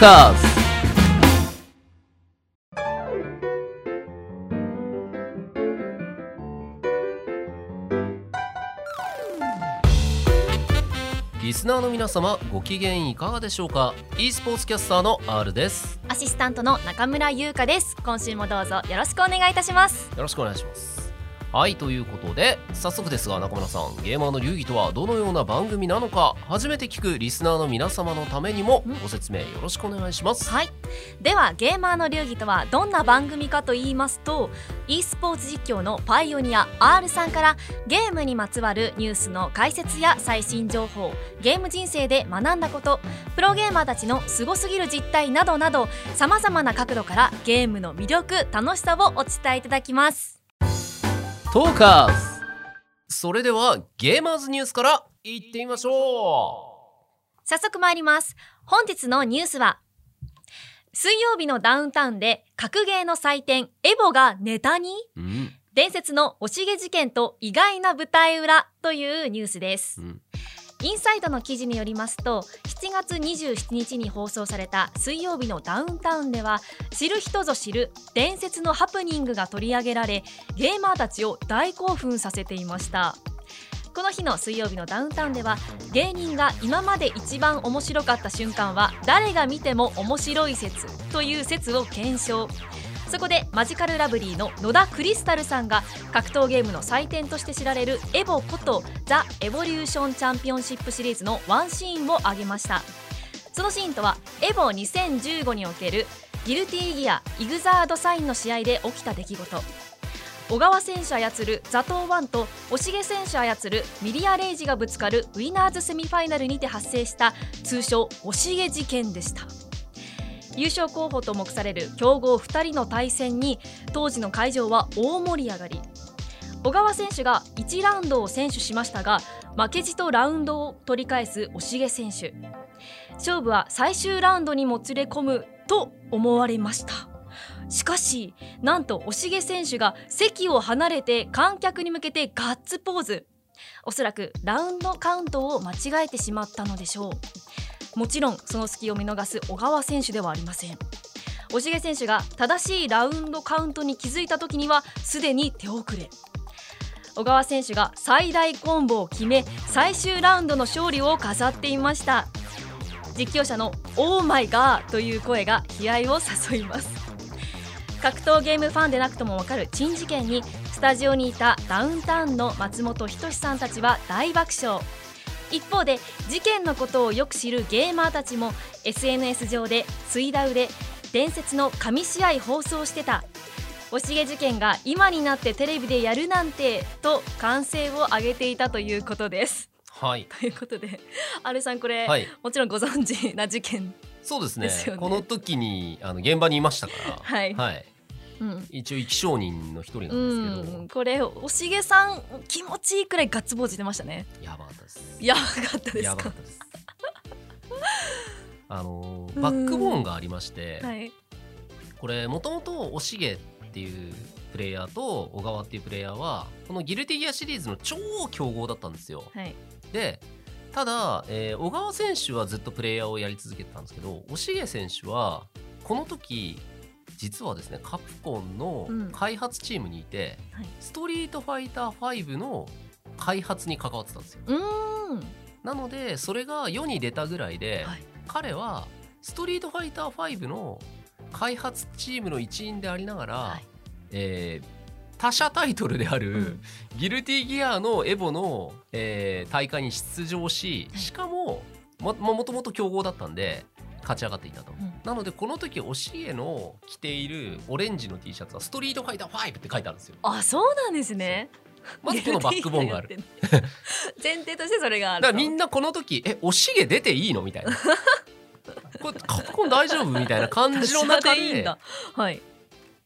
カーズリスナーの皆様ご機嫌いかがでしょうか？e スポーツキャスターの R です。アシスタントの中村優香です。今週もどうぞよろしくお願いいたします。よろしくお願いしますはいということで早速ですが中村さんゲーマーの流儀とはどのような番組なのか初めて聞くリスナーの皆様のためにもご説明よろしくお願いします。はい。ではゲーマーの流儀とはどんな番組かと言いますと e スポーツ実況のパイオニア R さんからゲームにまつわるニュースの解説や最新情報ゲーム人生で学んだことプロゲーマーたちのすごすぎる実態などなどさまざまな角度からゲームの魅力楽しさをお伝えいただきます。トーカーズ。それではゲーマーズニュースからいってみましょう。早速参ります。本日のニュースは水曜日のダウンタウンで格ゲーの祭典エボがネタに、うん、伝説の押しげ事件と意外な舞台裏というニュースです、うんインサイドの記事によりますと7月27日に放送された水曜日のダウンタウンでは知る人ぞ知る伝説のハプニングが取り上げられゲーマーたちを大興奮させていました。この日の水曜日のダウンタウンでは芸人が今まで一番面白かった瞬間は誰が見ても面白い説という説を検証。そこでマジカルラブリーの野田クリスタルさんが格闘ゲームの祭典として知られるエボことザ・エボリューションチャンピオンシップシリーズのワンシーンを挙げました。そのシーンとはエボ2015におけるギルティーギアイグザードサインの試合で起きた出来事。小川選手操るザトウワンと押毛選手操るミリア・レイジがぶつかるウィナーズセミファイナルにて発生した通称押毛事件でした。優勝候補と目される強豪2人の対戦に当時の会場は大盛り上がり。小川選手が1ラウンドを先取しましたが負けじとラウンドを取り返す押毛選手。勝負は最終ラウンドにもつれ込むと思われました。しかしなんと押毛選手が席を離れて観客に向けてガッツポーズ。おそらくラウンドカウントを間違えてしまったのでしょう。もちろんその隙を見逃す小川選手ではありません。押毛選手が正しいラウンドカウントに気づいた時にはすでに手遅れ。小川選手が最大コンボを決め最終ラウンドの勝利を飾っていました。実況者の「オーマイガー」という声が悲哀を誘います。格闘ゲームファンでなくともわかる珍事件にスタジオにいたダウンタウンの松本人志さんたちは大爆笑。一方で事件のことをよく知るゲーマーたちも SNS 上で水ダウで伝説の神試合放送してた。押毛事件が今になってテレビでやるなんてと歓声を上げていたということです。はい、ということで、アルさんこれ、はい、もちろんご存知な事件、そうですね。この時にあの現場にいましたから、はい、はい、うん、一応生き証人の一人なんですけど、うん、これおしげさん気持ちいいくらいガッツポーズしてましたね。やばかったです。やばかったですか？あのバックボーンがありまして、はい、これもともとおしげっていうプレイヤーと小川っていうプレイヤーはこのギルティギアシリーズの超強豪だったんですよ、はい、でただ、えー、小川選手はずっとプレイヤーをやり続けてたんですけど押毛選手はこの時実はですねカプコンの開発チームにいて、うんはい、ストリートファイター5の開発に関わってたんですよ。なのでそれが世に出たぐらいで、はい、彼はストリートファイター5の開発チームの一員でありながら、はい、えー、他社タイトルである、うん、ギルティギアのエボの、えー、大会に出場ししかもももともと強豪だったんで勝ち上がっていたと、うん、なのでこの時教えの着ているオレンジの T シャツは「ストリートファイター5」って書いてあるんですよ。あそうなんですね。まずこのバックボーンがある。前提としてそれがあるだからみんなこの時「えおしげ出ていいの?」みたいな。これカプコン大丈夫みたいな感じの中で はい、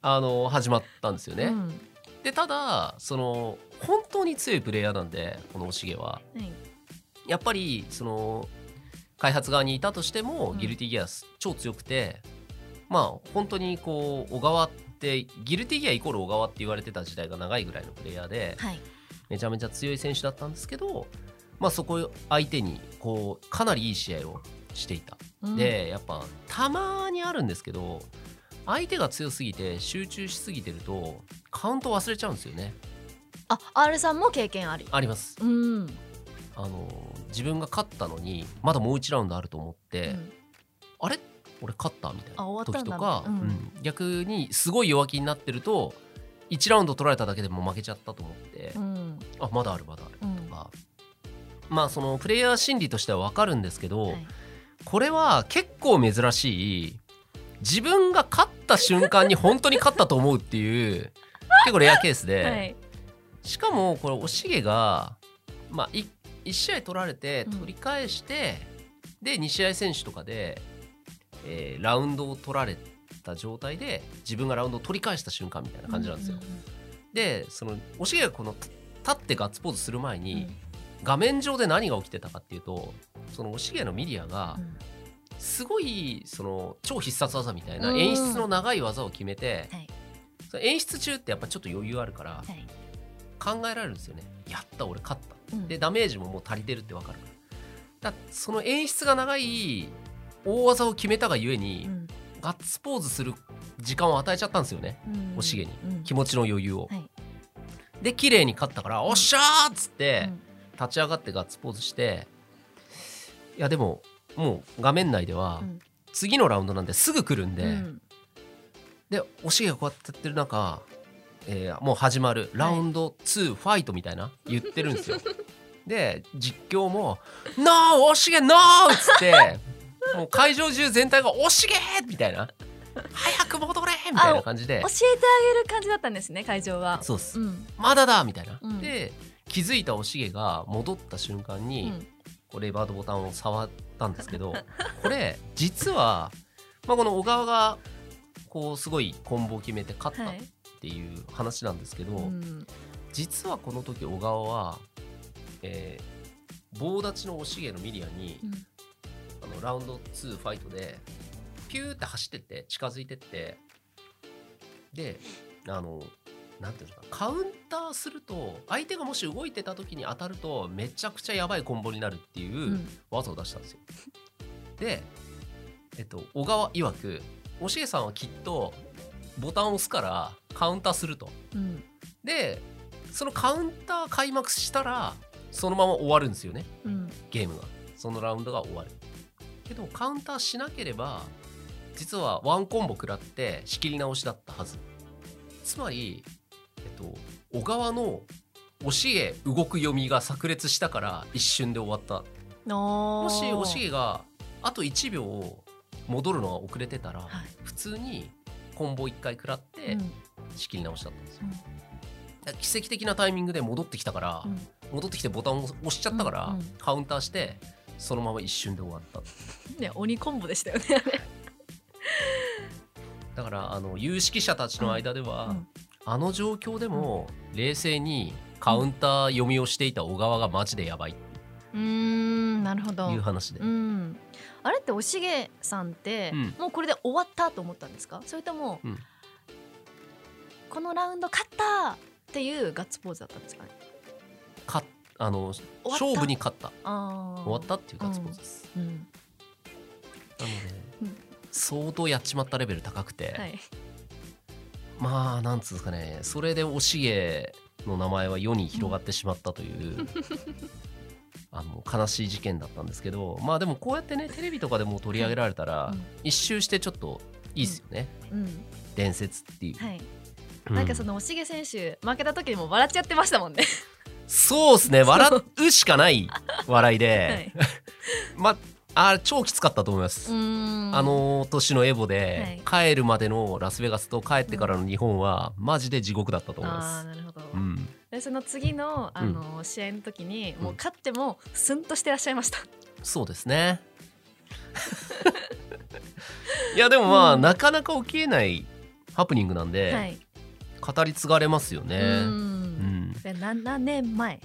あの始まったんですよね、うん、でただその本当に強いプレイヤーなんでこのおしげは、はい、やっぱりその開発側にいたとしても、ギルティギア超強くてまあ本当にこう小川ってギルティギアイコール小川って言われてた時代が長いぐらいのプレイヤーで、はい、めちゃめちゃ強い選手だったんですけど、まあ、そこ相手にこうかなりいい試合をしていた。うん、でやっぱたまにあるんですけど相手が強すぎて集中しすぎてるとカウント忘れちゃうんですよね。あ R さんも経験あり。あります。うんあの自分が勝ったのにまだもう1ラウンドあると思って、うん、あれ？俺勝ったみたいな時とか、うん、うん、逆にすごい弱気になってると1ラウンド取られただけでも負けちゃったと思って、うん、あまだあるまだあるとか、まあそのプレイヤー心理としては分かるんですけど、はい、これは結構珍しい自分が勝った瞬間に本当に勝ったと思うっていう 結構レアケースで、はい、しかもこれおしげが、まあ、1, 1試合取られて取り返して、うん、で2試合選手とかで、えー、ラウンドを取られた状態で自分がラウンドを取り返した瞬間みたいな感じなんですよ。でそのおしげがこの立ってガッツポーズする前に、画面上で何が起きてたかっていうとそのをしげのミリアが、すごいその超必殺技みたいな演出の長い技を決めて、はい、演出中ってやっぱちょっと余裕あるから、はい、考えられるんですよね。やった俺勝った、うん、でダメージももう足りてるって分かる。からだその演出が長い大技を決めたがゆえに、うん、ガッツポーズする時間を与えちゃったんですよね、うん、をしげに、気持ちの余裕を、はい、で綺麗に勝ったから「おっしゃー!」っつって、立ち上がってガッツポーズしていやでももう画面内では次のラウンドなんですぐ来るんで、うん、でおしげがこうやってやってる中、えー、もう始まるラウンド2ファイトみたいな言ってるんですよ。で実況も「ノーおしげノー!」っつってもう会場中全体が「おしげ!」みたいな。早く戻れみたいな感じで教えてあげる感じだったんですね会場はそうっす、うん、まだだみたいな、うん、で気づいたおしげが戻った瞬間に、こうレバードボタンを触ったんですけど これ実は、まあ、この小川がこうすごいコンボを決めて勝ったっていう話なんですけど、はいうん、実はこの時小川は、えー、棒立ちのおしげのミリアに、うん、あのラウンド2ファイトでピューって走ってって近づいてってであのなんていうのかカウンターすると相手がもし動いてた時に当たるとめちゃくちゃやばいコンボになるっていう技を出したんですよ。うん、で、えっと、小川曰くおしげさんはきっとボタンを押すからカウンターすると。うん、でそのカウンター開幕したらそのまま終わるんですよね、うん、ゲームが。そのラウンドが終わる。けどカウンターしなければ実はワンコンボ食らって仕切り直しだったはず。つまりえっと、小川の教え動く読みが炸裂したから一瞬で終わった。もし教えがあと1秒戻るのが遅れてたら、はい、普通にコンボ1回食らって仕切り直しだったんですよ、うん、奇跡的なタイミングで戻ってきたから、うん、戻ってきてボタンを押しちゃったから、うんうん、カウンターしてそのまま一瞬で終わった。ね鬼コンボでしたよね。だからあの有識者たちの間では、うん。あの状況でも冷静にカウンター読みをしていた小川がマジでやばいう。んなるほど。いう話で、うん、あれっておしげさんって、うん、もうこれで終わったと思ったんですか？それとも、うん、このラウンド勝ったっていうガッツポーズだったんですかね。かあの勝負に勝った。終わったっていうガッツポーズです、うん、なので、相当やっちまったレベル高くて、はい。まあなんつうんですかね。それでおしげの名前は世に広がってしまったという、うん、あの悲しい事件だったんですけどまあでもこうやってねテレビとかでも取り上げられたら、うん、一周してちょっといいですよね、うん、伝説っていう、はいなんかそのおしげ選手負けた時にも笑っちゃってましたもんね。そうですね。笑うしかない笑いで、はい、まああ超きつかったと思います。あの年のエボで、帰るまでのラスベガスと帰ってからの日本は、マジで地獄だったと思います。なるほど、うん、でその次のあの、うん、試合の時にもう勝ってもスンとしてらっしゃいました。そうですね。いやでもまあ、うん、なかなか起きえないハプニングなんで、はい、語り継がれますよね。うん、7年前？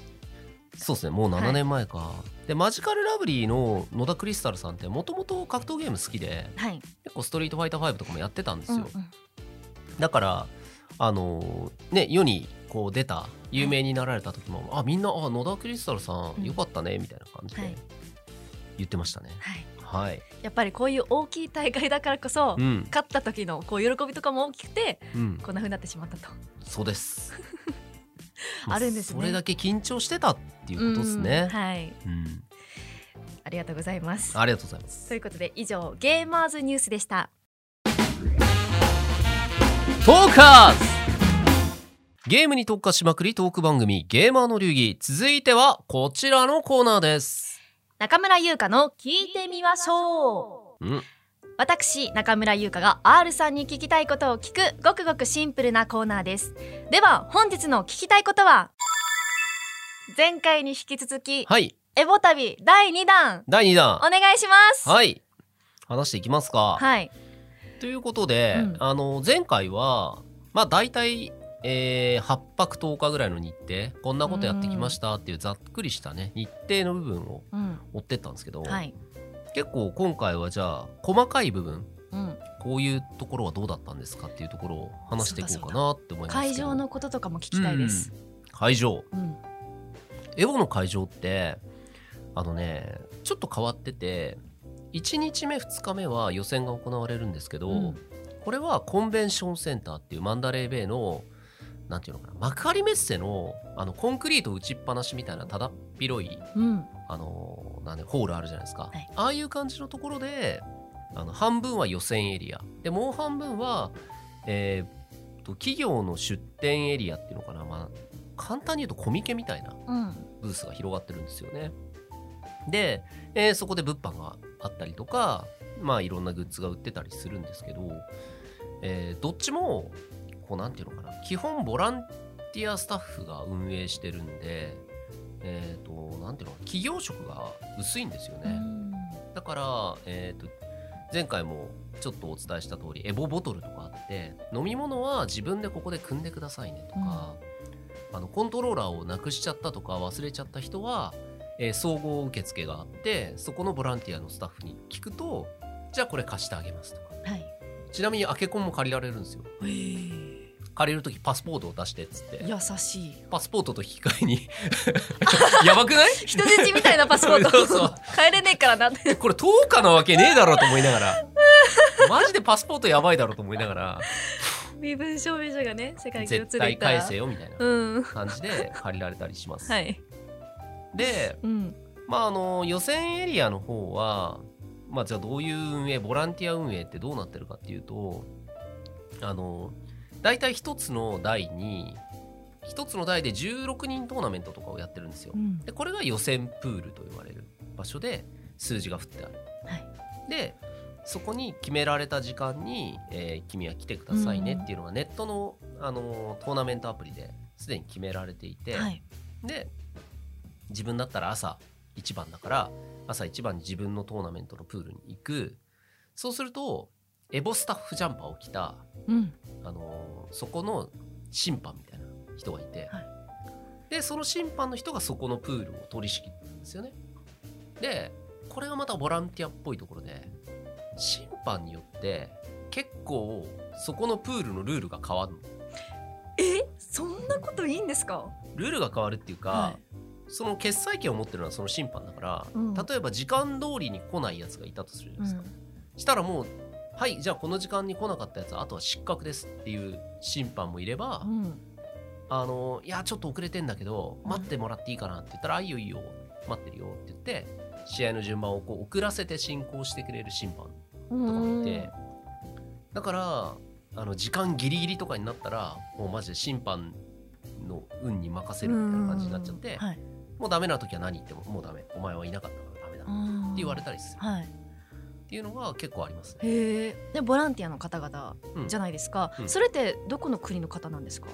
そうですねもう7年前か、はい、でマジカルラブリーの野田クリスタルさんってもともと格闘ゲーム好きで、はい、結構ストリートファイター5とかもやってたんですよ、うんうん、だからあのね世にこう出た有名になられた時も、はい、あみんなあ野田クリスタルさんよかったね、みたいな感じで言ってましたね、はいはい、やっぱりこういう大きい大会だからこそ、うん、勝った時のこう喜びとかも大きくて、うん、こんなふうになってしまったと。そうです。あるんですね。それだけ緊張してたっていうことですね。はい、うん。ありがとうございます。ありがとうございます。ということで以上ゲーマーズニュースでした。トーカーズ。ゲームに特化しまくりトーク番組ゲーマーの流儀。続いてはこちらのコーナーです中村優香の聞いてみましょう、うん、私中村優香が R さんに聞きたいことを聞くごくごくシンプルなコーナーです。では本日の聞きたいことは前回に引き続き、はい、エボ旅第2弾。第2弾。お願いします。はい。話していきますか。はい。ということで、うん、あの前回はまあ大体えー、8泊10日ぐらいの日程。こんなことやってきましたっていうざっくりしたね日程の部分を追ってったんですけど、うんはい、結構今回はじゃあ細かい部分、うん、こういうところはどうだったんですかっていうところを話していこうかなって思います会場のこととかも聞きたいです、会場、エボの会場ってあのねちょっと変わってて1日目2日目は予選が行われるんですけど、うん、これはコンベンションセンターっていうマンダレーベイのなんていうのかな幕張メッセのあのコンクリート打ちっぱなしみたいなただっ広い、うん、あのなんでホールあるじゃないですか、はい、ああいう感じのところであの半分は予選エリア。でもう半分は、えー、と企業の出店エリアっていうのかな、まあ、簡単に言うとコミケみたいなブースが広がってるんですよね。で、えー、そこで物販があったりとかまあいろんなグッズが売ってたりするんですけど、えー、どっちもこうなんていうのかな。基本ボランティアスタッフが運営してるんでえっ、ー、となんていうの企業色が薄いんですよね。だからえっ、ー、と前回もちょっとお伝えした通りエボボトルとかあって飲み物は自分でここで汲んでくださいねとか、うん、あのコントローラーをなくしちゃったとか忘れちゃった人はえー、総合受付があってそこのボランティアのスタッフに聞くとじゃあこれ貸してあげますとか、はい、ちなみにアケコンも借りられるんですよ。借りる時パスポートを出してっつって。優しい。パスポートと引き換えに。やばくない？人質みたいなパスポート。そうそう帰れねえからな。ってこれ10日なわけねえだろうと思いながら。マジでパスポートやばいだろうと思いながら。身分証明書がね世界中絶対返せよみたいな感じで借りられたりします、はい。で、うん、まああの予選エリアの方はまあじゃあどういう運営ボランティア運営ってどうなってるかっていうとあの大体一つの台に一つの台で16人トーナメントとかをやってるんですよ。うん、でこれが予選プールと呼ばれる場所で数字が振ってある。はい、でそこに決められた時間に、えー、君は来てくださいねっていうのがネットの、あのトーナメントアプリですでに決められていて、はい、で自分だったら朝1番だから朝一番に自分のトーナメントのプールに行く。そうするとエボスタッフジャンパーを着た、うん、あのそこの審判みたいな人がいて、はい、でその審判の人がそこのプールを取り仕切ってるんですよね。でこれがまたボランティアっぽいところで審判によって結構そこのプールのルールが変わるの。え？そんなこといいんですか？ルールが変わるっていうか、はい。その決裁権を持ってるのはその審判だから、うん、例えば時間通りに来ないやつがいたとするじゃないですか、うん、したらもうはいじゃあこの時間に来なかったやつはあとは失格ですっていう審判もいれば、うん、あのいやちょっと遅れてんだけど待ってもらっていいかなって言ったら、あいいよいいよ待ってるよって言って試合の順番をこう遅らせて進行してくれる審判とかもいて、だからあの時間ギリギリとかになったらもうマジで審判の運に任せるみたいな感じになっちゃって、はい、もうダメな時は何言ってももうダメ。お前はいなかったからダメだって言われたりする、はい、っていうのが結構ありますね。へでボランティアの方々じゃないですか、うん。うん、それってどこの国の方なんですか？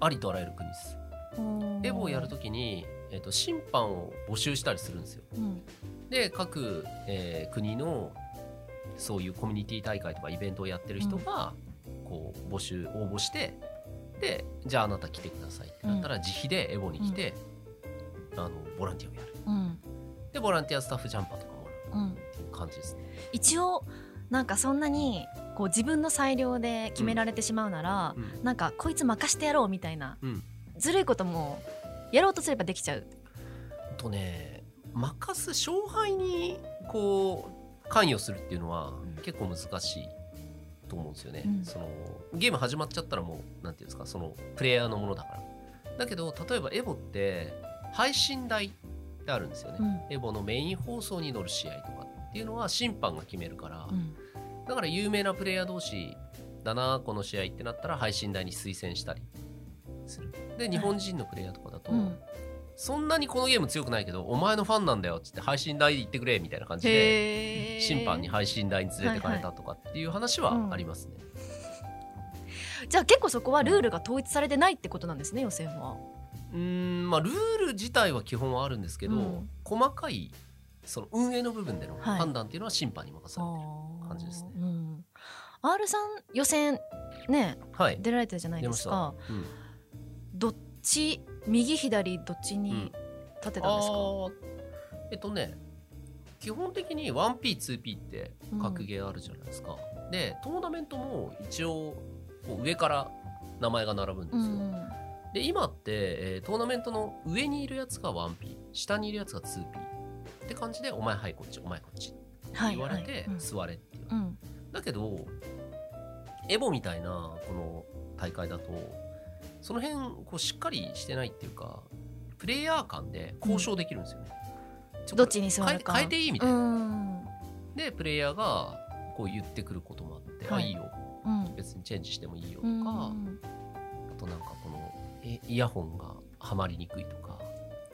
ありとあらゆる国です。エボをやるときに、えーと、審判を募集したりするんですよ。うん、で各、えー、国のそういうコミュニティ大会とかイベントをやってる人が、こう募集応募してでじゃああなた来てくださいってなったら自費でエボに来て、あのボランティアをやる、うん、でボランティアスタッフジャンパーと感じですね、一応なんかそんなにこう自分の裁量で決められてしまうなら、うん、なんかこいつ任してやろうみたいな、うん、ずるいこともやろうとすればできちゃう。とね任す勝敗にこ関与するっていうのは結構難しいと思うんですよね、うん、そのゲーム始まっちゃったらもうなんていうんですかそのプレイヤーのものだから。だけど例えばエボって配信台ってあるんですよね、うん、エボのメイン放送に乗る試合とかっていうのは審判が決めるから、うん、だから有名なプレイヤー同士だなこの試合ってなったら配信台に推薦したりする。で日本人のプレイヤーとかだと、そんなにこのゲーム強くないけどお前のファンなんだよっつって配信台行ってくれみたいな感じで審判に配信台に連れてかれたとかっていう話はありますね、うん、じゃあ結構そこはルールが統一されてないってことなんですね予選はうんまあルール自体は基本はあるんですけど、うん、細かいその運営の部分での判断っていうのは審判に任されてる感じですね、はいうん、R さん予選ね、はい、出られてるじゃないですか、うん、どっち右左どっちに立てたんですか、うん、えっとね基本的に 1P2P って格ゲーあるじゃないですか、うん、でトーナメントも一応上から名前が並ぶんですよ、うん、で今って、えー、トーナメントの上にいるやつが 1P 下にいるやつが 2P って感じでお前はいこっちお前こっちって言われて座れっていう、はいはい、だけどエボみたいなこの大会だとその辺こうしっかりしてないっていうかプレイヤー間で交渉できるんですよね、うん、どっちに座るか。変えていいみたいな。でプレイヤーがこう言ってくることもあって、はい、あいいよ、うん、別にチェンジしてもいいよとか、あとなんかこのイヤホンがはまりにくいとか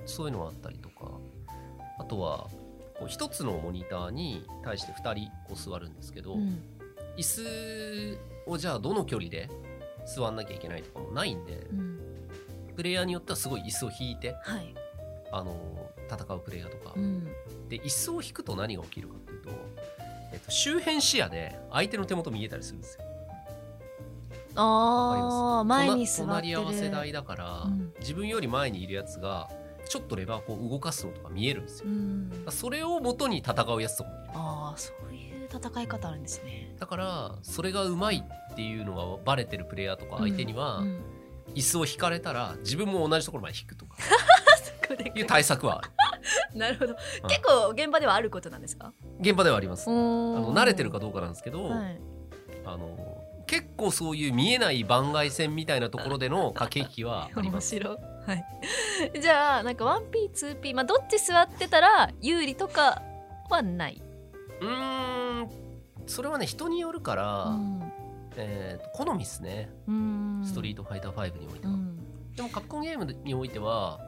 そういうのがあったりとか。あとはこう1つのモニターに対して2人こう座るんですけど、うん、椅子をじゃあどの距離で座んなきゃいけないとかもないんで、うん、プレイヤーによってはすごい椅子を引いて、はい、あの戦うプレイヤーとか、うん、で椅子を引くと何が起きるかっていうと、えっと、周辺視野で相手の手元見えたりするんですよ。ああ前に座隣り合わせ台だから、うん、自分より前にいるやつがちょっとレバーこう動かすのとか見えるんですよ。それを元に戦うやつとかああそういう戦い方あるんですね。だからそれがうまいっていうのがバレてるプレイヤーとか相手には、椅子を引かれたら自分も同じところまで引くとか。いう対策はある。なるほど、結構現場ではあることなんですか？現場ではあります。あの慣れてるかどうかなんですけど、はい、あの結構そういう見えない番外線みたいなところでの駆け引きは あります。はい、じゃあなんか 1P2P、まあ、どっち座ってたら有利とかはない？うんそれはね人によるから、うん、え好みですね、ストリートファイター5においては、うん、でもカプコンゲームにおいては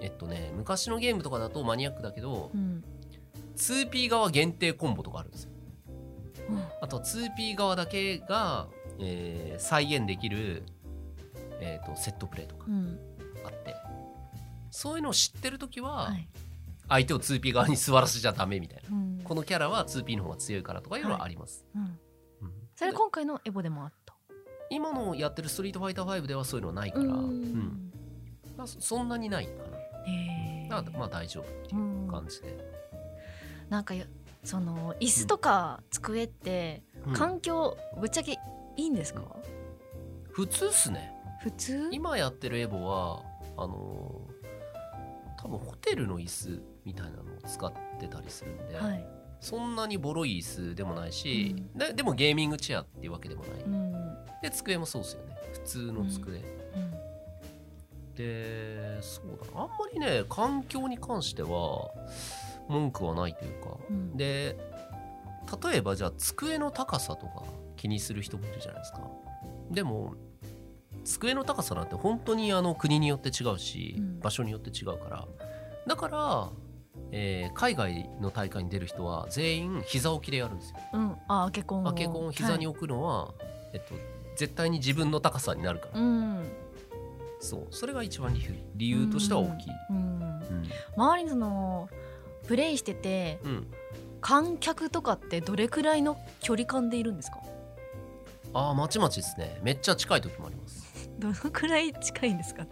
えっとね昔のゲームとかだとマニアックだけど、うん、2P 側限定コンボとかあるんですよ、うん、あと 2P 側だけが、えー、再現できる、えーと、セットプレーとかあって、そういうのを知ってる時は、はい。相手を 2P 側に座らせちゃダメみたいな、うん、このキャラは 2P の方が強いからとかいうのはあります、はいうん。それ今回のエボでもあった？今のやってる「ストリートファイター5」ではそういうのはないから、うん。まあ、そんなにないかな。だからまあ大丈夫っていう感じで。なんかその椅子とか机って環境ぶっちゃけいいんですか、普通っすね。普通？今やってるエボはあの多分ホテルの椅子みたいなのを使ってたりするんで、はい、そんなにボロい椅子でもないし、うん、ででもゲーミングチェアっていうわけでもない、うん、で机もそうですよね。普通の机、うん、でそうだな。あんまりね環境に関しては文句はないというか、で例えばじゃあ机の高さとか気にする人もいるじゃないですか。でも机の高さなんて本当にあの国によって違うし、場所によって違うから。だからえー、海外の大会に出る人は全員膝置きでやるんですよ。うん、あアケコンアケコンを膝に置くのは、はい、えっと、絶対に自分の高さになるから、うん、そう。それが一番理由理由としては大きい。うん、うん、周りにそのプレイしてて、観客とかってどれくらいの距離感でいるんですか？ああまちまちですね。めっちゃ近い時もあります。どのくらい近いんですか？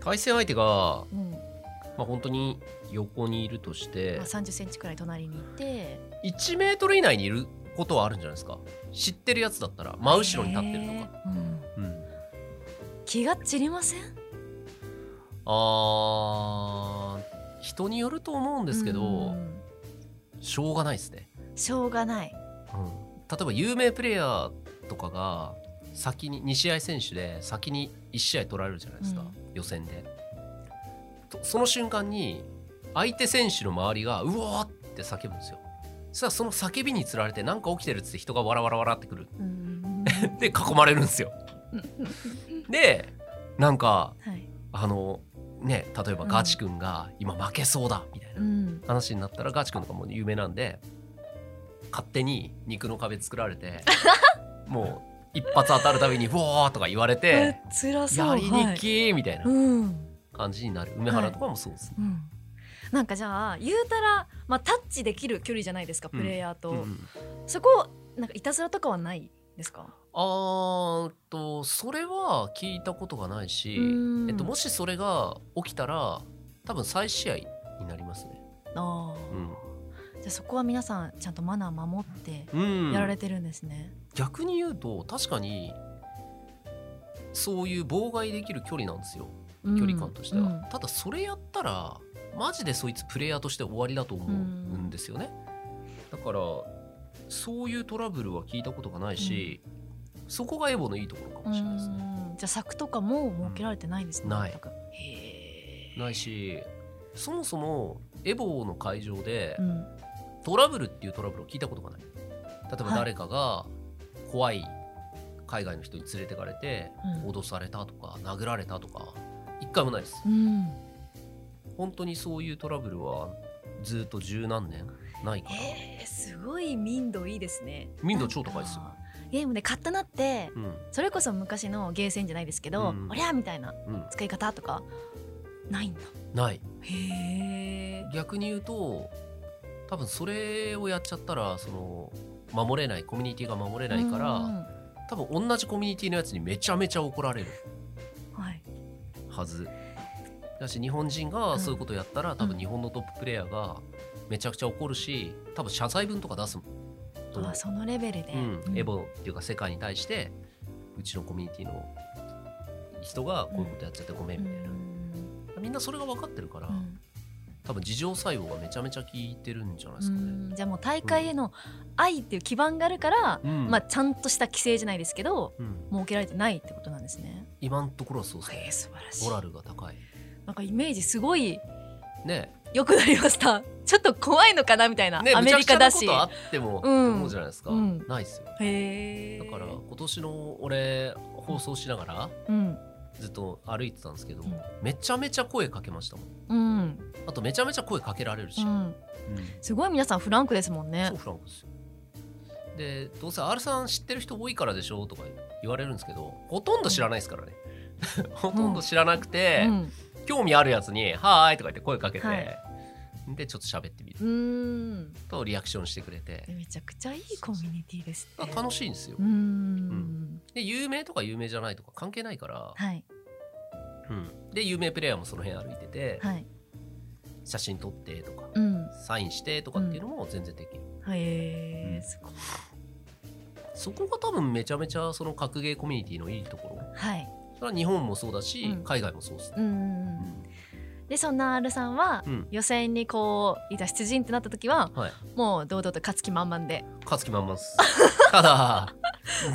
対戦相手が、うん。まあ、本当に横にいるとして、まあ、3 0ンチくらい隣にいて。1メートル以内にいることはあるんじゃないですか？知ってるやつだったら真後ろに立ってるとか、うん。うん、気が散りません？あ人によると思うんですけど、しょうがないですね。しょうがない、うん、例えば有名プレイヤーとかが先に2試合選手で先に1試合取られるじゃないですか、うん、予選で。その瞬間に相手選手の周りがうわーって叫ぶんですよ。そしたらその叫びにつられて何か起きてるっつって人がわらわらわらってくる。で囲まれるんですよ。でなんか、はい、あのね例えばガチ君が今負けそうだみたいな話になったら、ガチ君とかも有名なんで勝手に肉の壁作られて もう一発当たるたびに「ウォー!」とか言われて「やりにき!」みたいな感じになる、梅原とかもそうです、はい。うん。なんかじゃあ言うたら、まあ、タッチできる距離じゃないですかプレイヤーと、うんうん、そこなんかいたずらとかはないですか？あとそれは聞いたことがないし、えっと、もしそれが起きたら多分再試合になりますね。あうん、じゃあそこは皆さんちゃんとマナー守ってやられてるんですね。逆に言うと確かにそういう妨害できる距離なんですよ。距離感としては、うん、ただそれやったらマジでそいつプレイヤーとして終わりだと思うんですよね、だからそういうトラブルは聞いたことがないし、うん、そこがエボのいいところかもしれないですね。じゃあ柵とかも設けられてないんですね。ない。ないしそもそもエボの会場で、トラブルっていうトラブルを聞いたことがない。例えば誰かが怖い海外の人に連れてかれて、脅されたとか殴られたとか一回もないです。うん、本当にそういうトラブルはずっと十何年ないから、えー、すごい民度いいですね民度超高いですよゲームで買ったなって、うん、それこそ昔のゲーセンじゃないですけど、うん、おりゃみたいな使い方とか、ないんだ。ない。へえ逆に言うと多分それをやっちゃったらその守れないコミュニティが守れないから、うん、多分同じコミュニティのやつにめちゃめちゃ怒られる。はず、だし日本人がそういうことやったら、多分日本のトッププレーヤーがめちゃくちゃ怒るし多分謝罪文とか出すもんあそのレベルで、うん、エボっていうか世界に対してうちのコミュニティの人がこういうことやっちゃってごめんみたいな、うん、みんなそれが分かってるから、うん、多分自浄作用がめちゃめちゃ効いてるんじゃないですかね。じゃあもう大会への愛っていう基盤があるから、まあちゃんとした規制じゃないですけど、設けられてないってことなんですね。今のところはそうですね、えー、素晴らしい。モラルが高い。なんかイメージすごいね。良くなりましたちょっと怖いのかなみたいな、ね、アメリカだし。あっても、うん、思うじゃないですか、うん、ないっすよへだから今年の俺放送しながら、うん、ずっと歩いてたんですけど、うん、めちゃめちゃ声かけましたもん、うん、あとめちゃめちゃ声かけられるし、すごい皆さんフランクですもんね。そうフランクですよ。でどうせ R さん知ってる人多いからでしょとか言われるんですけどほとんど知らないですからね、ほとんど知らなくて、興味あるやつに「はーい」とか言って声かけて、はい、でちょっと喋ってみる。とリアクションしてくれて。めちゃくちゃいいコミュニティです、ね、楽しいんですよ、うん、で有名とか有名じゃないとか関係ないから、はい。うん、で有名プレイヤーもその辺歩いてて、はい、写真撮ってとか、うん、サインしてとかっていうのも全然できる、へえ、うん、すごい。そこが多分めちゃめちゃその格ゲーコミュニティのいいところ、はい、それは日本もそうだし、うん、海外もそうですね。うんでそんな R さんは、予選にこういざ出陣ってなった時は、はい、もう堂々と勝つ気満々で。勝つ気満々です。ただ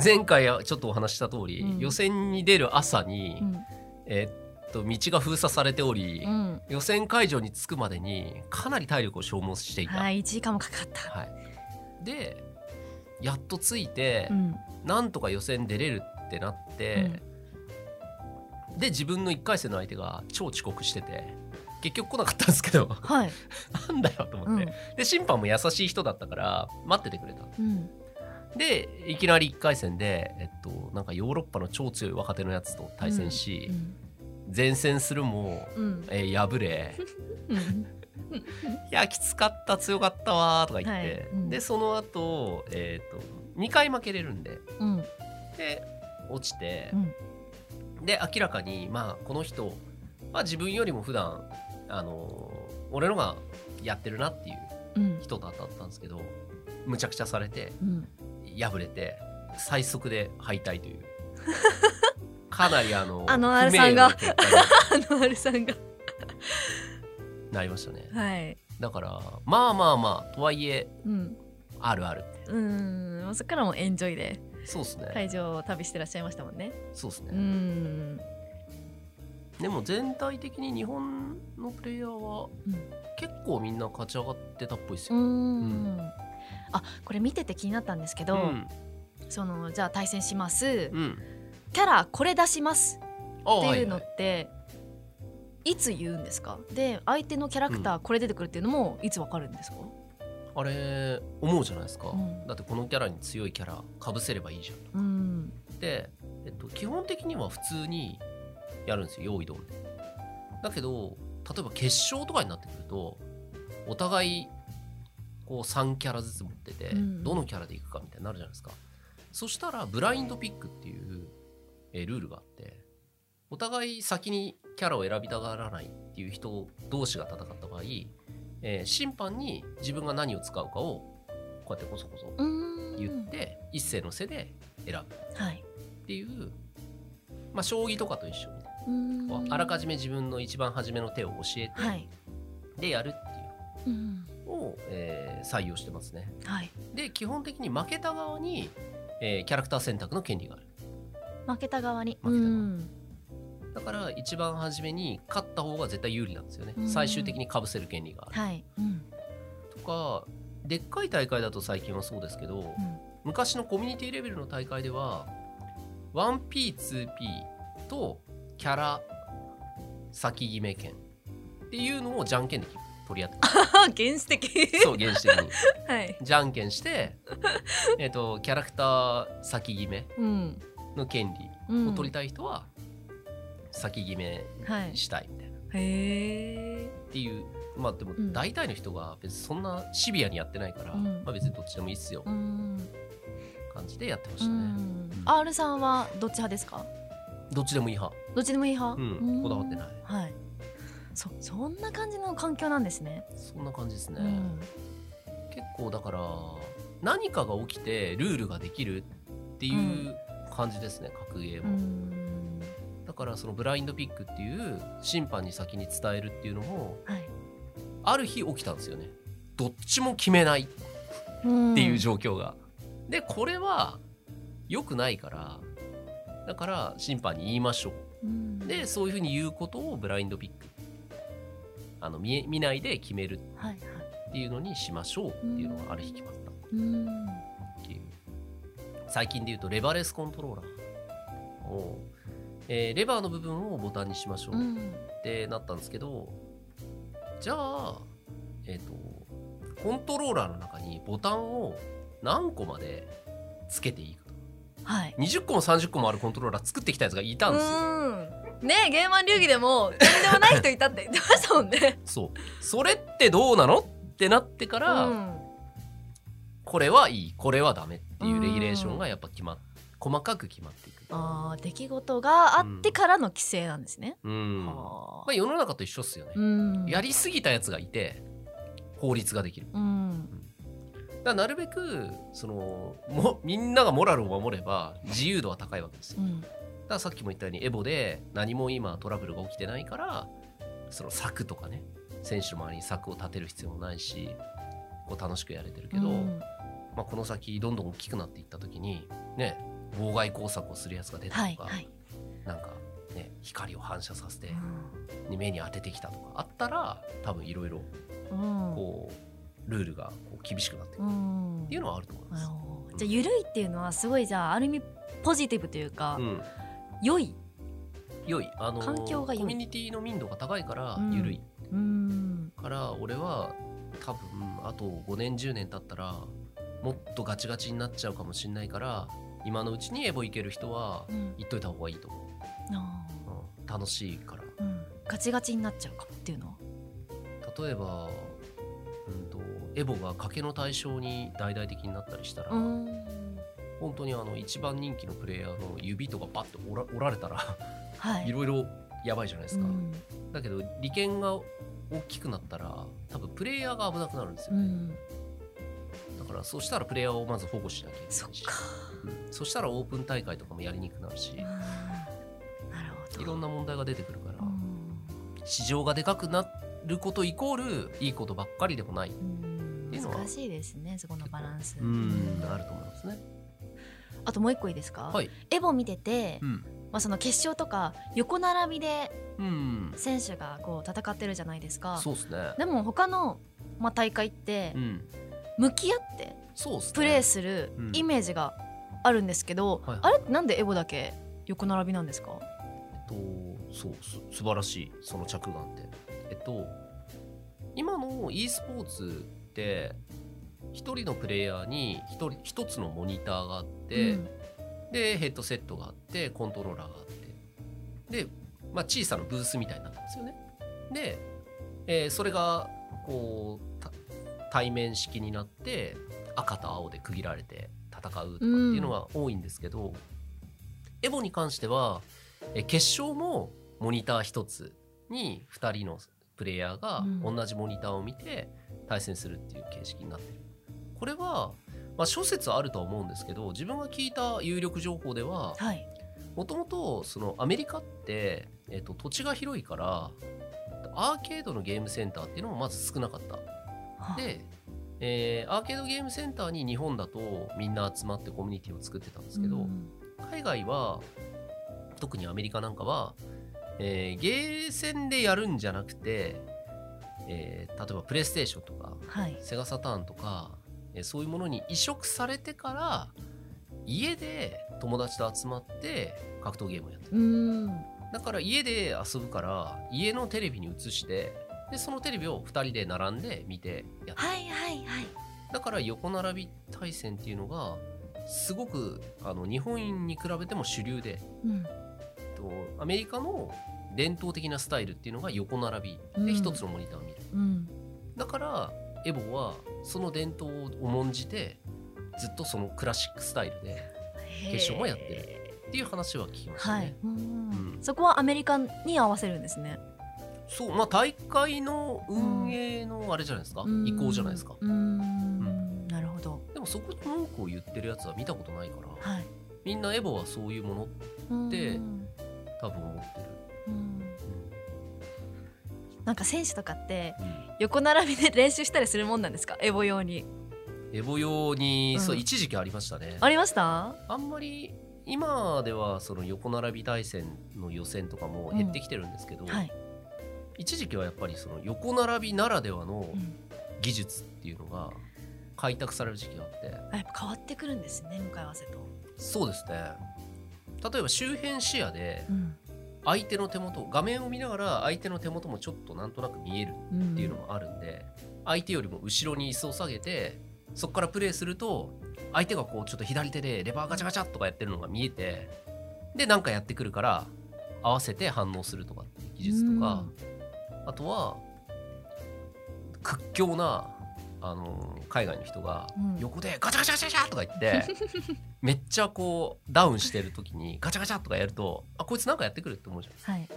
前回ちょっとお話した通り、うん、予選に出る朝に、うん、えー、っと道が封鎖されており、うん、予選会場に着くまでにかなり体力を消耗していた、はい、1時間もかかった、はい、でやっと着いて、うん、なんとか予選出れるってなって、で自分の1回戦の相手が超遅刻してて結局来なかったんですけど、はい、なんだよと思って、うん、で審判も優しい人だったから待っててくれた、うん、でいきなり1回戦で、えっと、なんかヨーロッパの超強い若手のやつと対戦し、前線するも、うん、えー、敗れ。いやきつかった強かったわとか言って、はい、でその後、えーと、と2回負けれるんで、で落ちて、で明らかにまあこの人まあ、自分よりも普段あの俺のがやってるなっていう人と当たったんですけど、むちゃくちゃされて、うん、敗れて最速で敗退という。かなりあのあの R さんが。あの R さんが。なりましたね。はい。だからまあまあまあとはいえ、うん、あるある。うん。そっからもエンジョイでそうですね。会場を旅してらっしゃいましたもんね。そうですね。うんでも全体的に日本のプレイヤーは結構みんな勝ち上がってたっぽいですよ。うん、あこれ見てて気になったんですけど、うん、そのじゃあ対戦します、うん、キャラこれ出します。っていうのって、いつ言うんですか？で相手のキャラクターこれ出てくるっていうのもいつわかるんですか、あれ思うじゃないですか、だってこのキャラに強いキャラかぶせればいいじゃん。で、えっと、基本的には普通にやるんですよ用意どんで。だけど例えば決勝とかになってくるとお互いこう3キャラずつ持ってて、どのキャラでいくかみたいになるじゃないですか。そしたらブラインドピックっていう、えルールがあってお互い先にキャラを選びたがらないっていう人同士が戦った場合、えー、審判に自分が何を使うかをこうやってこそこそ言って一斉の背で選ぶ。っていう、まあ将棋とかと一緒にあらかじめ自分の一番初めの手を教えて、はい、でやるっていう。を、えー、採用してますね。はい、で基本的に負けた側に、えー、キャラクター選択の権利がある。負けた側に。負けた側。だから一番初めに勝った方が絶対有利なんですよね、最終的にかぶせる権利がある。はい。うん、とかでっかい大会だと最近はそうですけど、うん、昔のコミュニティレベルの大会では 1P2P とキャラ先決め権っていうのをじゃんけんで取り合って 原始的。そう原始的に、はい、じゃんけんして えっとキャラクター先決めの権利を取りたい人は先決めしたいみたいな、はい、へっていう。まあでも大体の人が別にそんなシビアにやってないから、うん、まあ別にどっちでもいいっすよ、うん、感じでやってましたね、うん、R さんはどっち派ですか？どっちでもいい派。どっちでもいい派、うん、こだわってない。はい。そそんな感じの環境なんですね。そんな感じですね、うん、結構だから何かが起きてルールができるっていう感じですね、うん、格ゲーも、だからそのブラインドピックっていう審判に先に伝えるっていうのも、はい、ある日起きたんですよね。どっちも決めないっていう状況が、でこれは良くないからだから審判に言いましょう、うん、でそういうふうに言うことをブラインドピックあの見見ないで決める。っていうのにしましょうっていうのがある日決まった。っていう、最近で言うとレバレスコントローラーを、えー、レバーの部分をボタンにしましょう。ってなったんですけど、じゃあえっ、ー、とコントローラーの中にボタンを何個までつけていはい、20個も30個もあるコントローラー作ってきたやつがいたんですよ。ねゲーマン流儀でもとんでもない人いたって 言ってましたもんね。そうそれってどうなのってなってから、うん、これはいいこれはダメっていうレギュレーションがやっぱ決まっ細かく決まっていく。あ出来事があってからの規制なんですね。うん、まあ、世の中と一緒っすよね。やりすぎたやつがいて法律ができる。うんだなるべくそのもみんながモラルを守れば自由度は高いわけですよ、うん、だからさっきも言ったようにエボで何も今トラブルが起きてないからその柵とかね選手の周りに柵を立てる必要もないしこう楽しくやれてるけど、うん、まあ、この先どんどん大きくなっていった時にね妨害工作をするやつが出たとか、はいはい、なんかね光を反射させて、うん、目に当ててきたとかあったら多分いろいろこうルールがこう厳しくなってく。るっていうのはあると思います。うん、じゃあ緩いっていうのはすごいじゃあある意味ポジティブというか、うん、良い。良い。あの環境がコミュニティの民度が高いから緩い、うん、から俺は多分あと5年10年経ったらもっとガチガチになっちゃうかもしれないから今のうちにエボ行ける人は行っといた方がいいと思う、うん、楽しいから、ガチガチになっちゃうかっていうのは？例えばエボが賭けの対象に大々的になったりしたら本当にあの一番人気のプレイヤーの指とかバッと折ら折られたらはい、いろいろやばいじゃないですか、うん、だけど利権が大きくなったら多分プレイヤーが危なくなるんですよね、うん、だからそしたらプレイヤーをまず保護しなきゃいけないし。そ,、うん、そしたらオープン大会とかもやりにくくなるし。いろんな問題が出てくるから、市場がでかくなることイコールいいことばっかりでもない。っていう。のは難しいですねそこのバランス。うんあると思いますね。あともう一個いいですか、はい、エボ見てて、うん、まあ、その決勝とか横並びで選手がこう戦ってるじゃないですか、そうですね。でも他の、まあ、大会って、向き合ってプレーするイメージがあるんですけど、はいはい、あれってなんでエボだけ横並びなんですか？えっとそうす素晴らしいその着眼点。えっと今の e スポーツって1人のプレイヤーに 1, 人1つのモニターがあって、うん、でヘッドセットがあってコントローラーがあって。で、まあ、小さなブースみたいになってますよね。で、えー、それがこう対面式になって赤と青で区切られて戦うとかっていうのが多いんですけど、うん、エボに関してはえ決勝もモニター1つに2人のプレイヤーが同じモニターを見て対戦するっていう形式になってる。これは、まあ、諸説あるとは思うんですけど自分が聞いた有力情報ではもともとアメリカって、えーと、土地が広いからアーケードのゲームセンターっていうのもまず少なかった。で、えー、アーケードゲームセンターに日本だとみんな集まってコミュニティを作ってたんですけど、うん、海外は特にアメリカなんかは、えー、ゲーセンでやるんじゃなくて、えー、例えばプレイステーションとか、はい、セガサターンとか、えー、そういうものに移植されてから家で友達と集まって格闘ゲームをやってるだから家で遊ぶから家のテレビに映してでそのテレビを2人で並んで見てやってる、はいはいはい、だから横並び対戦っていうのがすごくあの日本に比べても主流で、うん、とアメリカの伝統的なスタイルっていうのが横並び。で一つのモニターを見る、うん、だからエボはその伝統を重んじてずっとそのクラシックスタイルで決勝もやってるっていう話は聞きましたね、はい。うん、そこはアメリカに合わせるんですね。そう。まあ大会の運営のあれじゃないですか、意向じゃないですか。なるほど。でもそこに文句を言ってるやつは見たことないから、はい、みんなエボはそういうものって多分思ってる、うん、なんか選手とかって横並びで練習したりするもんなんですか？エボ用に。エボ用に、うん、そう一時期ありましたね。ありました？あんまり今ではその横並び対戦の予選とかも減ってきてるんですけど、うんはい、一時期はやっぱりその横並びならではの技術っていうのが開拓される時期があって、やっぱ変わってくるんですね向かい合わせと。そうですね。例えば周辺視野で相手の手元画面を見ながら相手の手元もちょっとなんとなく見えるっていうのもあるんで、相手よりも後ろに椅子を下げてそこからプレーすると相手がこうちょっと左手でレバーガチャガチャとかやってるのが見えてで何かやってくるから合わせて反応するとかっていう技術とか、あとは屈強なあの海外の人が横でガチャガチャガチャガチャとか言って めっちゃこうダウンしてる時にガチャガチャとかやるとあこいつなんかやってくるって思うじゃん、はい、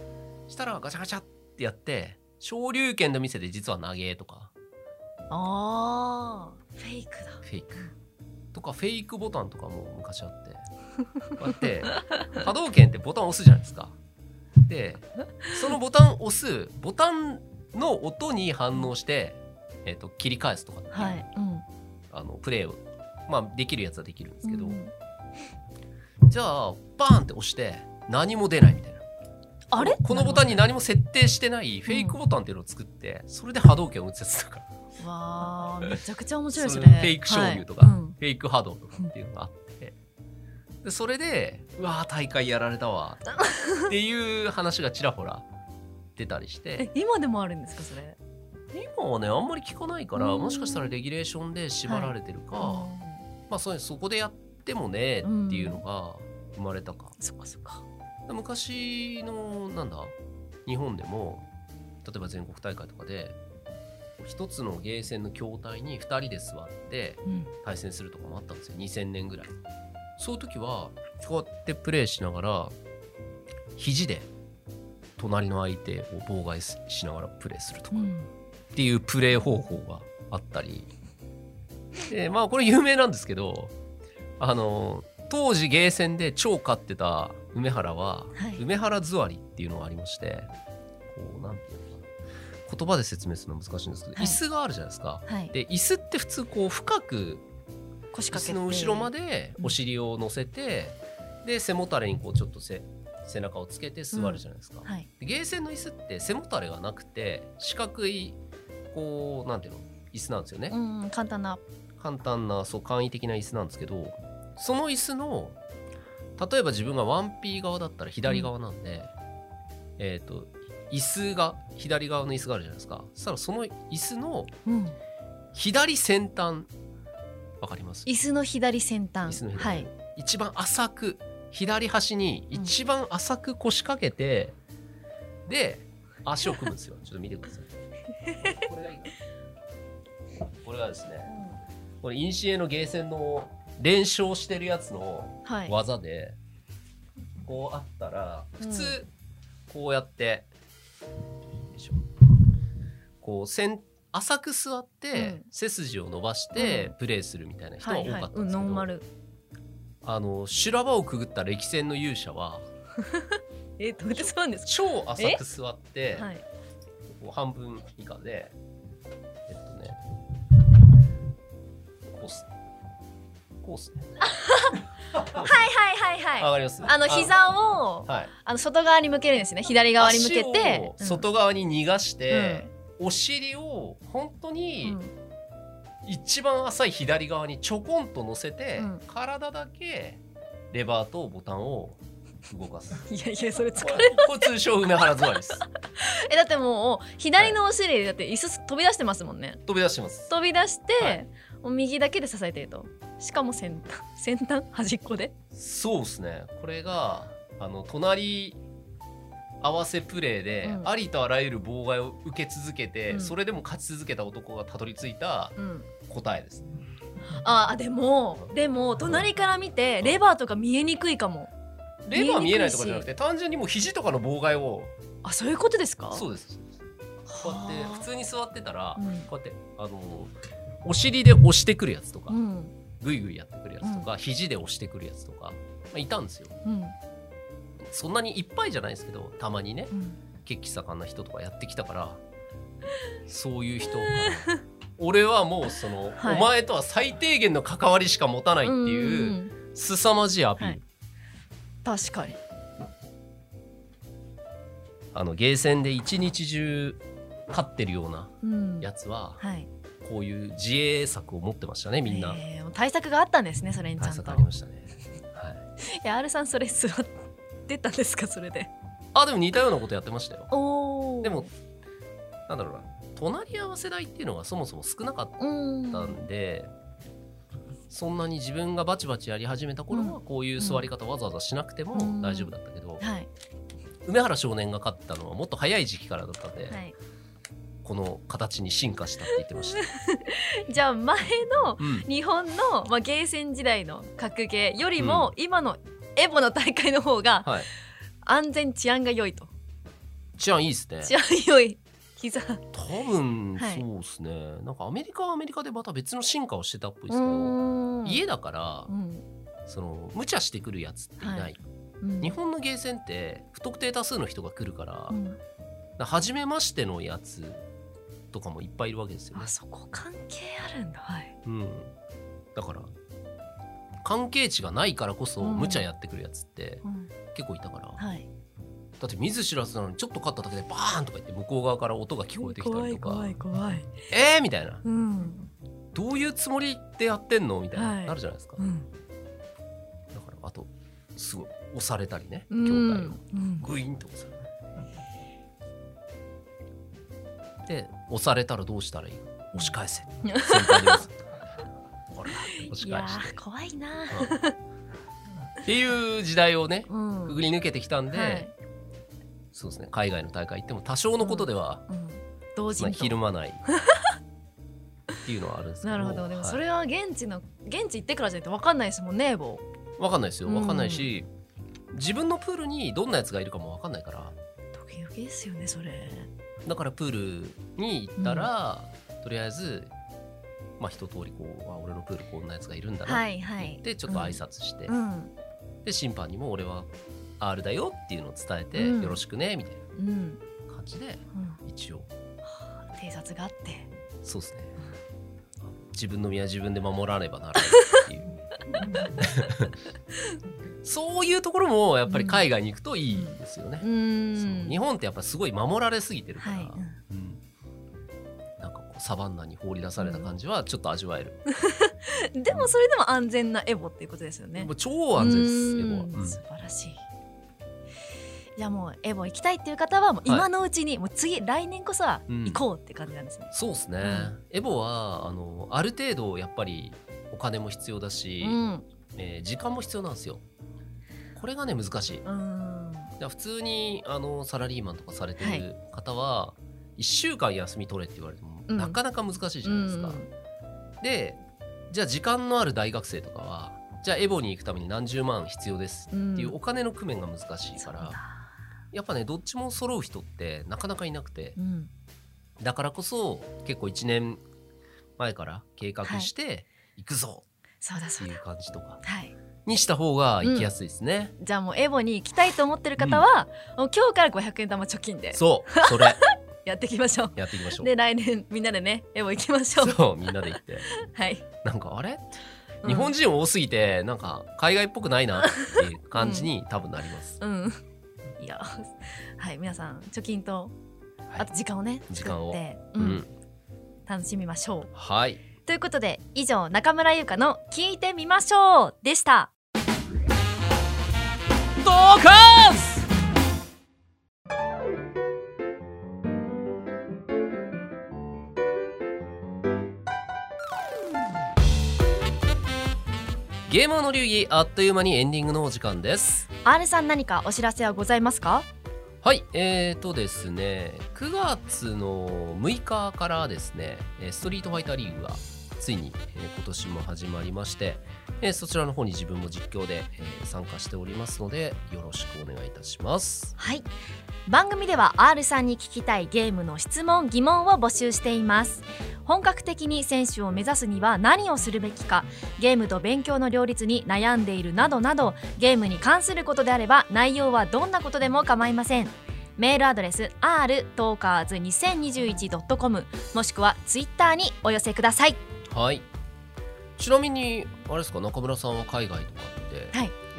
したらガチャガチャってやって昇竜拳の店で実は投げとか。あフェイクだ。フェイク。とかフェイクボタンとかも昔あって。こうやって波動拳ってボタン押すじゃないですか。でそのボタン押すボタンの音に反応してえーと、切り返すとかはいうん、あのプレーを、まあ、できるやつはできるんですけど、うん、じゃあバーンって押して何も出ないみたいな。あれ？このボタンに何も設定してないフェイクボタンっていうのを作って、それで波動拳を打つやつだか。ら。わめちゃくちゃ面白いですね。フェイク昇竜とか、はい。うん、フェイク波動とかっていうのがあって、でそれでうわ大会やられたわ。っていう話がちらほら出たりして。今でもあるんですかそれ？今はねあんまり聞かないから、もしかしたらレギュレーションで縛られてるか、はい、まあそそこでやってもねっていうのが生まれたか、そっかそっか。昔のなんだ日本でも例えば全国大会とかで一つのゲーセンの筐体に2人で座って対戦するとかもあったんですよ、うん、2000年ぐらい。そういう時はこうやってプレーしながら肘で隣の相手を妨害しながらプレーするとか、うんっていうプレー方法があったり。でまあこれ有名なんですけどあの当時ゲーセンで超勝ってた梅原は、はい、梅原座りっていうのがありましてこうなんていうのかな。言葉で説明するの難しいんですけど、はい、椅子があるじゃないですか、はい、で椅子って普通こう深く腰掛けの後ろまでお尻を乗せて、うん、で背もたれにこうちょっと背背中をつけて座るじゃないですか、うんはい、ゲーセンの椅子って背もたれがなくて四角いこうなんていうの？椅子なんですよね、うん、簡単な。簡単なそう簡易的な椅子なんですけどその椅子の例えば自分が 1P 側だったら左側なんで、うん、えっ、ー、と椅子が左側の椅子があるじゃないですか。そしたらその椅子の左先端わかります？椅子の左先端。椅子の左、はい、一番浅く左端に一番浅く腰掛けて、うん、で足を組むんですよ。ちょっと見てください。これがいい。これがですね、うん、これインシエのゲーセンの連勝してるやつの技で、はい、こうあったら普通こうやって、うん、こう先浅く座って背筋を伸ばしてプレーするみたいな人が多かったんですけど、あの修羅場をくぐった歴戦の勇者はえどうやって座るんですか？超浅く座って、はい、こう半分以下でえっとねこうすこうすね。はいはいはいはい。わかります？あの膝をあ、はい、あの外側に向けるんですね。左側に向けて。外側に逃がして、うん、お尻を本当に、一番浅い左側にちょこんと乗せて、うん、体だけレバーとボタンを動かす。いやいやそれ疲れこれ通称梅原座りです。えだってもう左のお尻だって椅子飛び出してますもんね。飛び出してます。飛び出して、はい、もう右だけで支えてると。しかも先端。先端？端っこで？そうですね。これがあの隣合わせプレーで、ありとあらゆる妨害を受け続けて、うん、それでも勝ち続けた男がたどり着いた答えです、うん、あでもでも隣から見てレバーとか見えにくいかもレバー見えないとかじゃなくて単純にもう肘とかの妨害を。あそういうことですか？そうです。こうやって普通に座ってたら、こうやってあのお尻で押してくるやつとか、ぐいぐいやってくるやつとか、肘で押してくるやつとか、まあ、いたんですよ、そんなにいっぱいじゃないですけどたまにね、うん、血気盛んな人とかやってきたからそういう人 俺はもうその、はい、お前とは最低限の関わりしか持たないっていう凄まじいアピール、はい、確かに。あのゲーセンで一日中勝ってるようなやつは、うんはい、こういう自衛策を持ってましたねみんな、えー、対策があったんですねそれにちゃんと。対策ありましたね、はい、いや R さんそれ座っってたんですかそれで。あでも似たようなことやってましたよ。でもなんだろうな。隣り合わせ代っていうのがそもそも少なかったんでそんなに自分がバチバチやり始めた頃はこういう座り方わざわざしなくても大丈夫だったけど、はい、梅原少年が勝ったのはもっと早い時期からだったんで、はい、この形に進化したって言ってました。じゃあ前の日本の、まあ、ゲーセン時代の格ゲーよりも今のエボの大会の方が安全治安が良いと、治安いいですね。治安良い。膝多分そうですね、はい、なんかアメリカはアメリカでまた別の進化をしてたっぽいですけど家だから、うん、その無茶してくるやつっていない、はい。うん、日本のゲーセンって不特定多数の人が来るから、うん、ら初めましてのやつとかもいっぱいいるわけですよね。あそこ関係あるんだ。はい、うん、だから関係値がないからこそ無茶やってくるやつって結構いたから、はい、だって見ず知らずなのにちょっと勝っただけでバーンとか言って向こう側から音が聞こえてきたりとか。怖い怖いえーみたいな、うん、どういうつもりでやってんのみたいな、はい、なるじゃないですか、うん、だからあとすごい押されたりね筐体を。グインと押されで押されたらどうしたらいい？押し返せ。先輩に押す。押し返して。怖いな、うん、っていう時代をね、うん、くぐり抜けてきたんで、はい、そうですね。海外の大会行っても多少のことでは、うん、同時にひるまない。っていうのはあるんですけど。なるほど。でもそれは現地の、現地行ってからじゃないと分かんないですもんねもう分かんないですよ。分かんないし、自分のプールにどんなやつがいるかも分かんないから。ドキドキですよねそれ。だからプールに行ったら、とりあえずまあ、一通りこうあ俺のプールこんなやつがいるんだなって言ってちょっと挨拶して、うん、で審判にも俺は R だよっていうのを伝えて、よろしくねみたいな感じで、一応。警察があって。そうですね。自分の身は自分で守らねばならないっていう。そういうところもやっぱり海外に行くといいですよね、うん、日本ってやっぱすごい守られすぎてるから、はいうん、なんかこうサバンナに放り出された感じはちょっと味わえる、でもそれでも安全なエボっていうことですよね。超安全ですエボは、素晴らしいじゃあもうエボ行きたいっていう方はもう今のうちに、もう次来年こそは行こうって感じなんですね、そうですね、エボはあのある程度やっぱりお金も必要だし、うん、えー、時間も必要なんですよ。これがね難しい、うん、普通にあのサラリーマンとかされてる方は、1週間休み取れって言われても、なかなか難しいじゃないですか、でじゃあ時間のある大学生とかはじゃあエボに行くために何十万必要ですっていうお金の工面が難しいから、やっぱねどっちも揃う人ってなかなかいなくて、うん、だからこそ結構1年前から計画して行くぞ。っていう感じとか。はい。にした方が行きやすいですね、うん、じゃあもうエボに行きたいと思ってる方は、うん、もう今日から500円玉貯金で。そうそれ。やっていきましょう。やっていきましょう。で来年みんなでねエボ行きましょう。そうみんなで行って。はい。なんかあれ？日本人多すぎて、なんか海外っぽくないなっていう感じに多分なります、うん、いや はい皆さん貯金と、あと時間をね時間を、うん、楽しみましょう。はい。ということで以上中村優香の「聞いてみましょう」でした。ドカンゲーマーの流儀あっという間にエンディングのお時間です。R さん何かお知らせはございますか？はいえーとですね9月の6日からですねストリートファイターリーグがついに、え今年も始まりまして、えそちらの方に自分も実況で、え参加しておりますのでよろしくお願いいたします。はい。番組では R さんに聞きたいゲームの質問疑問を募集しています。本格的に選手を目指すには何をするべきかゲームと勉強の両立に悩んでいるなどなどゲームに関することであれば内容はどんなことでも構いません。メールアドレス r トーカーズ 2021.com もしくはツイッターにお寄せください。はいちなみにあれですか中村さんは海外とかって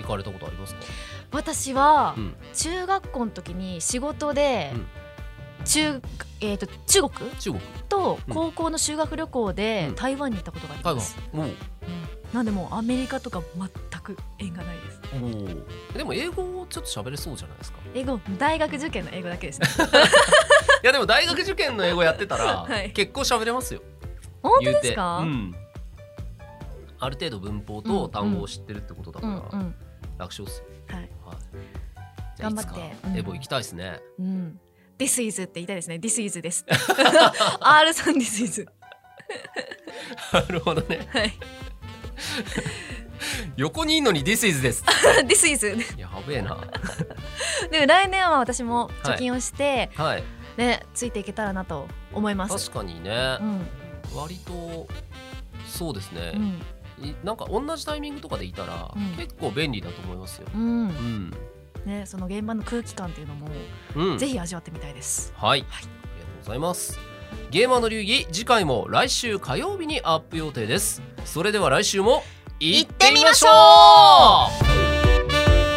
行かれたことありますか、はい、私は中学校の時に仕事で中,、えー、と中国？中国。と高校の修学旅行で台湾に行ったことがあります、う。ん、なんでもアメリカとか全く縁がないです。でも英語ちょっと喋れそうじゃないですか？英語大学受験の英語だけですね。いやでも大学受験の英語やってたら、はい、結構喋れますよ。本当ですか、うん、ある程度文法と単語を知ってるってことだから、うんうん、楽勝っすよ、はい。はい、頑張って、エボ行きたいですね、うん。This is って言いたいですね。This is です。R さん This is なるほどね。はい。横にいるのに This is です。This is やべえな。でも来年は私も貯金をして、はい、はい、ねついていけたらなと思います。確かにね、うん、割とそうですね、うんなんか同じタイミングとかでいたら、結構便利だと思いますよ。うん、うんね、その現場の空気感っていうのも、うん、ぜひ味わってみたいです。はい、はい、ありがとうございます。ゲーマーの流儀次回も来週火曜日にアップ予定です。それでは来週も行ってみましょう